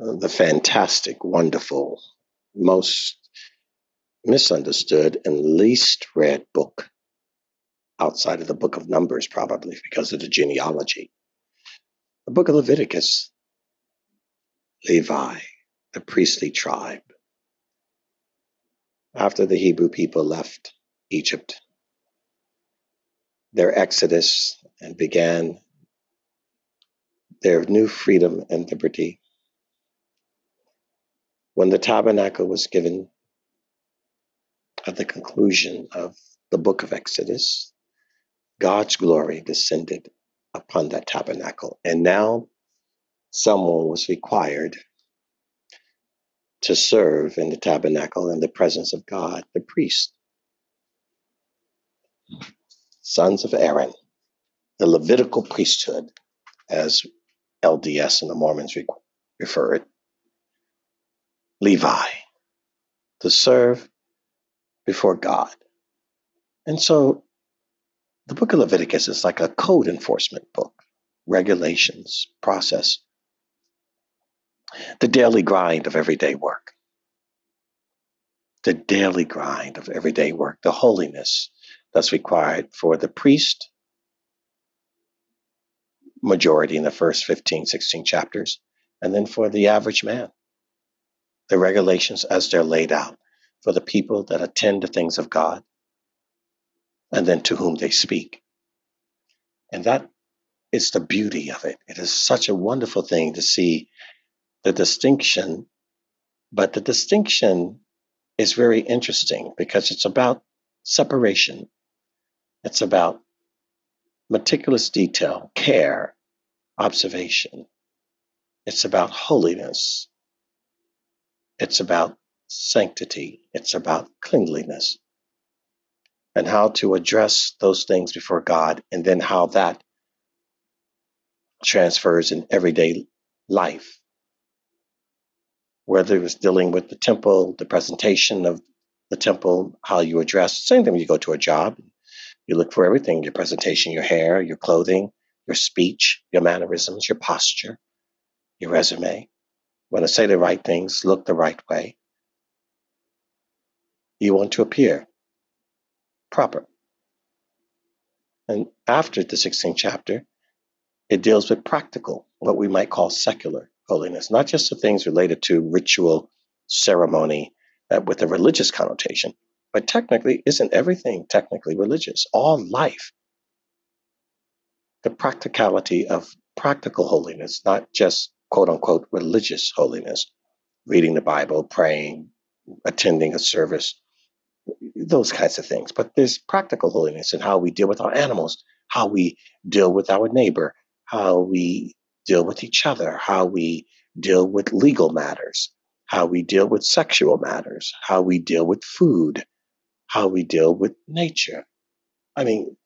uh, the fantastic, wonderful, most misunderstood and least read book outside of the book of Numbers, probably because of the genealogy. The book of Leviticus, Levi, the priestly tribe. After the Hebrew people left Egypt, their exodus and began their new freedom and liberty. When the tabernacle was given at the conclusion of the book of Exodus, God's glory descended upon that tabernacle. And now someone was required to serve in the tabernacle in the presence of God, the priest. Sons of Aaron, the Levitical priesthood, as LDS and the Mormons refer it, Levi, to serve before God. And so the book of Leviticus is like a code enforcement book, regulations, process, the daily grind of everyday work. The daily grind of everyday work, the holiness that's required for the priest, majority in the first 15, 16 chapters, and then for the average man. The regulations as they're laid out for the people that attend the things of God, and then to whom they speak. And that is the beauty of it. It is such a wonderful thing to see the distinction, but the distinction is very interesting because it's about separation, it's about meticulous detail, care, observation. It's about holiness. It's about sanctity. It's about cleanliness and how to address those things before God, and then how that transfers in everyday life. Whether it was dealing with the temple, the presentation of the temple, how you address, same thing when you go to a job. You look for everything your presentation, your hair, your clothing, your speech, your mannerisms, your posture, your resume. Want to say the right things, look the right way. You want to appear proper. And after the 16th chapter, it deals with practical, what we might call secular holiness, not just the things related to ritual ceremony uh, with a religious connotation, but technically, isn't everything technically religious? All life. The practicality of practical holiness, not just quote unquote religious holiness, reading the Bible, praying, attending a service, those kinds of things. But there's practical holiness in how we deal with our animals, how we deal with our neighbor, how we deal with each other, how we deal with legal matters, how we deal with sexual matters, how we deal with food, how we deal with nature. I mean,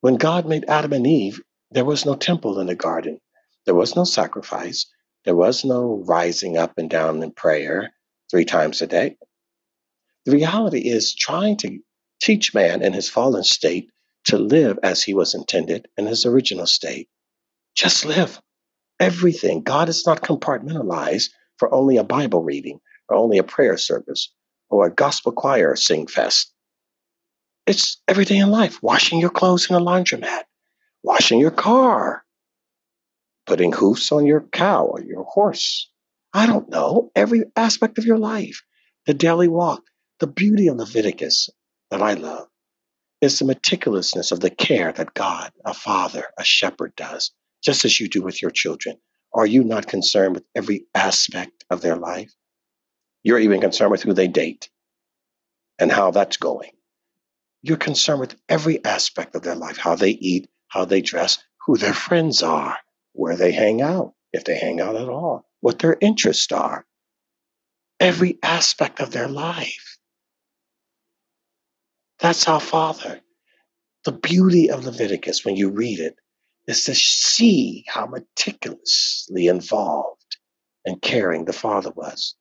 when God made Adam and Eve, there was no temple in the garden, there was no sacrifice, there was no rising up and down in prayer three times a day. The reality is trying to teach man in his fallen state to live as he was intended in his original state. Just live. Everything. God is not compartmentalized for only a Bible reading or only a prayer service or a gospel choir sing fest. It's everyday in life. Washing your clothes in a laundromat, washing your car, putting hoofs on your cow or your horse. I don't know. Every aspect of your life. The daily walk, the beauty of Leviticus that I love is the meticulousness of the care that God, a father, a shepherd does, just as you do with your children. Are you not concerned with every aspect of their life? You're even concerned with who they date and how that's going. You're concerned with every aspect of their life how they eat, how they dress, who their friends are, where they hang out, if they hang out at all, what their interests are, every aspect of their life. That's our Father. The beauty of Leviticus, when you read it, is to see how meticulously involved and caring the Father was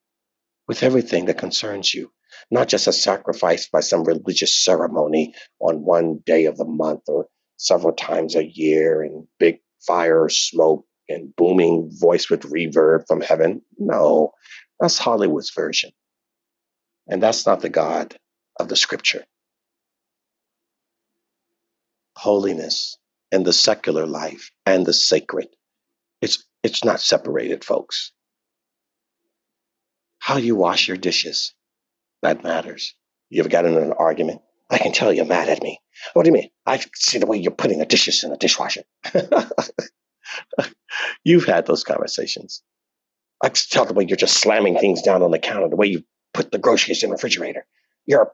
with everything that concerns you, not just a sacrifice by some religious ceremony on one day of the month or several times a year in big fire, smoke, and booming voice with reverb from heaven. No, that's Hollywood's version. And that's not the God of the scripture. Holiness and the secular life and the sacred. It's it's not separated, folks. How you wash your dishes, that matters. You ever got in an argument? I can tell you're mad at me. What do you mean? I see the way you're putting the dishes in the dishwasher. You've had those conversations. I can tell the way you're just slamming things down on the counter, the way you put the groceries in the refrigerator. You're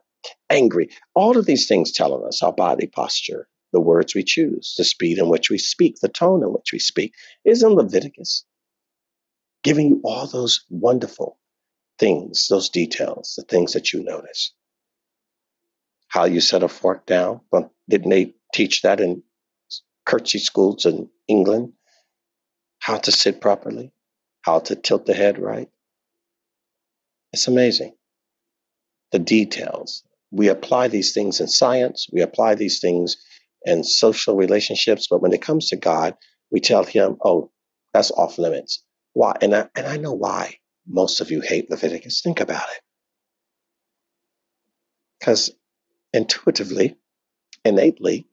angry. All of these things telling us our body posture, the words we choose, the speed in which we speak, the tone in which we speak, is in Leviticus, giving you all those wonderful things, those details, the things that you notice. How you set a fork down. Well, didn't they teach that in curtsy schools in England? How to sit properly, how to tilt the head right. It's amazing. The details. We apply these things in science, we apply these things in social relationships, but when it comes to God, we tell him, oh, that's off limits. Why? And I, and I know why most of you hate Leviticus. Think about it. Because intuitively, innately,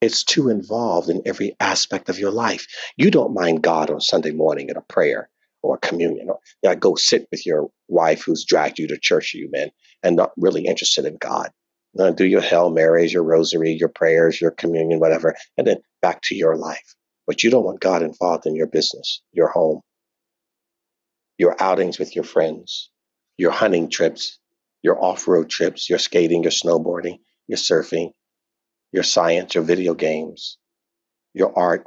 it's too involved in every aspect of your life. You don't mind God on Sunday morning at a prayer or a communion, or you know, go sit with your wife who's dragged you to church, you men, and not really interested in God. You know, do your Hail Marys, your rosary, your prayers, your communion, whatever, and then back to your life. But you don't want God involved in your business, your home, your outings with your friends, your hunting trips, your off road trips, your skating, your snowboarding, your surfing, your science, your video games, your art.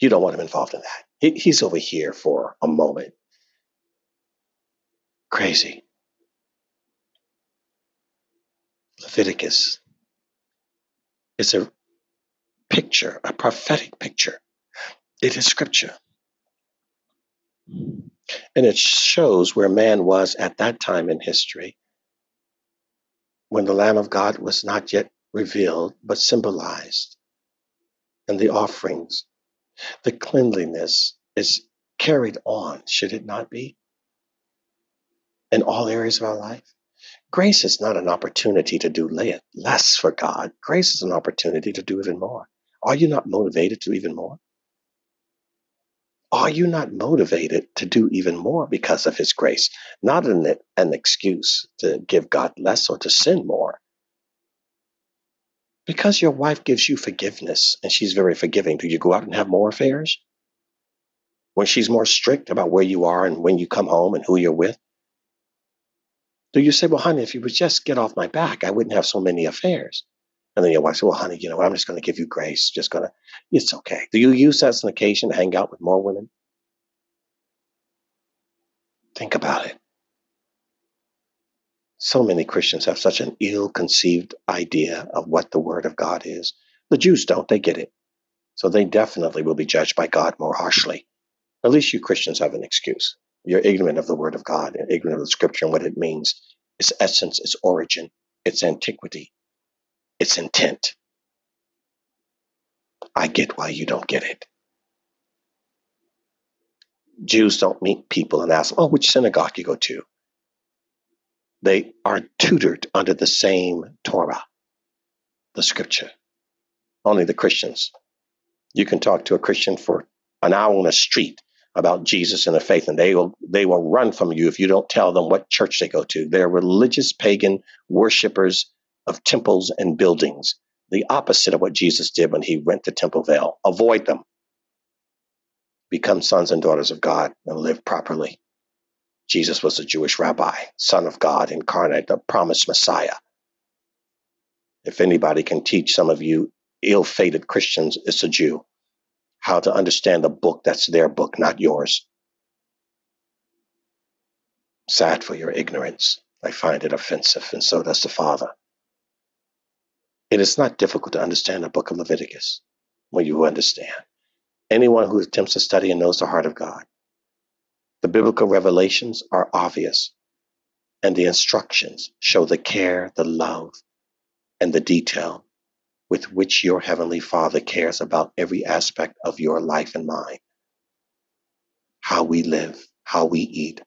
You don't want him involved in that. He, he's over here for a moment. Crazy. Leviticus is a picture, a prophetic picture. It is scripture. And it shows where man was at that time in history when the Lamb of God was not yet revealed, but symbolized. And the offerings, the cleanliness is carried on, should it not be? In all areas of our life. Grace is not an opportunity to do less for God. Grace is an opportunity to do even more. Are you not motivated to even more? Are you not motivated to do even more because of His grace? Not an, an excuse to give God less or to sin more, because your wife gives you forgiveness and she's very forgiving, do you go out and have more affairs? When she's more strict about where you are and when you come home and who you're with? Do you say, well, honey, if you would just get off my back, I wouldn't have so many affairs? And then your wife says, well, honey, you know, I'm just going to give you grace. Just going to, it's okay. Do you use that as an occasion to hang out with more women? Think about it so many Christians have such an ill conceived idea of what the Word of God is. The Jews don't, they get it. So they definitely will be judged by God more harshly. At least you Christians have an excuse. You're ignorant of the Word of God ignorant of the Scripture and what it means, its essence, its origin, its antiquity, its intent. I get why you don't get it. Jews don't meet people and ask, oh, which synagogue you go to? They are tutored under the same Torah, the scripture. Only the Christians. You can talk to a Christian for an hour on the street about Jesus and the faith, and they will they will run from you if you don't tell them what church they go to. They're religious pagan worshippers of temples and buildings. The opposite of what Jesus did when he went to Templevale. Avoid them. Become sons and daughters of God and live properly. Jesus was a Jewish rabbi, Son of God incarnate, the promised Messiah. If anybody can teach some of you ill fated Christians, it's a Jew how to understand the book that's their book, not yours. Sad for your ignorance. I find it offensive, and so does the Father. It is not difficult to understand the book of Leviticus when you understand. Anyone who attempts to study and knows the heart of God the biblical revelations are obvious, and the instructions show the care, the love, and the detail with which your Heavenly Father cares about every aspect of your life and mine how we live, how we eat,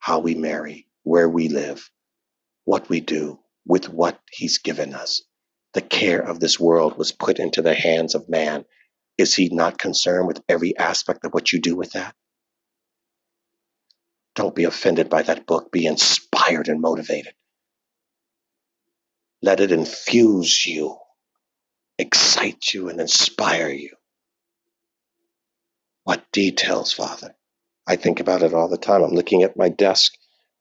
how we marry, where we live, what we do with what He's given us. The care of this world was put into the hands of man. Is He not concerned with every aspect of what you do with that? Don't be offended by that book. Be inspired and motivated. Let it infuse you, excite you, and inspire you. What details, Father? I think about it all the time. I'm looking at my desk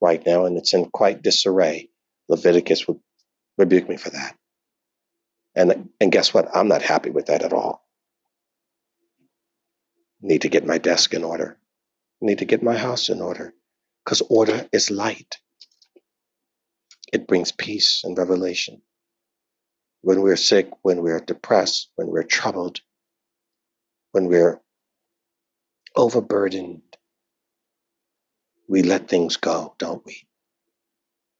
right now and it's in quite disarray. Leviticus would rebuke me for that. And, and guess what? I'm not happy with that at all. Need to get my desk in order. Need to get my house in order because order is light. It brings peace and revelation. When we're sick, when we're depressed, when we're troubled, when we're overburdened, we let things go, don't we?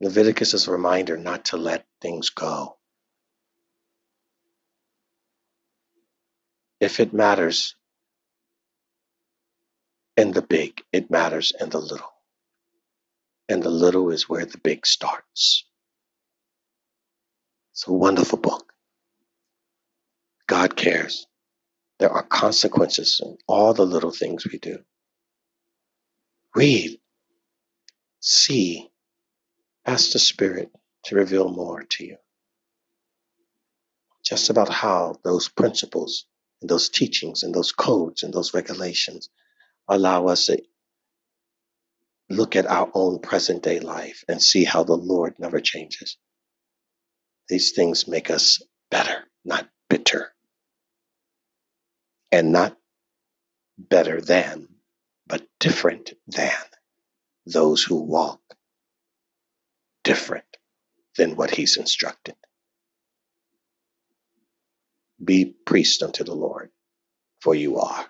Leviticus is a reminder not to let things go. If it matters in the big, it matters in the little. And the little is where the big starts. It's a wonderful book. God cares. There are consequences in all the little things we do. Read, see, ask the Spirit to reveal more to you. Just about how those principles and those teachings and those codes and those regulations allow us to look at our own present day life and see how the Lord never changes. These things make us better, not bitter. And not better than, but different than those who walk different than what he's instructed. Be priest unto the Lord, for you are.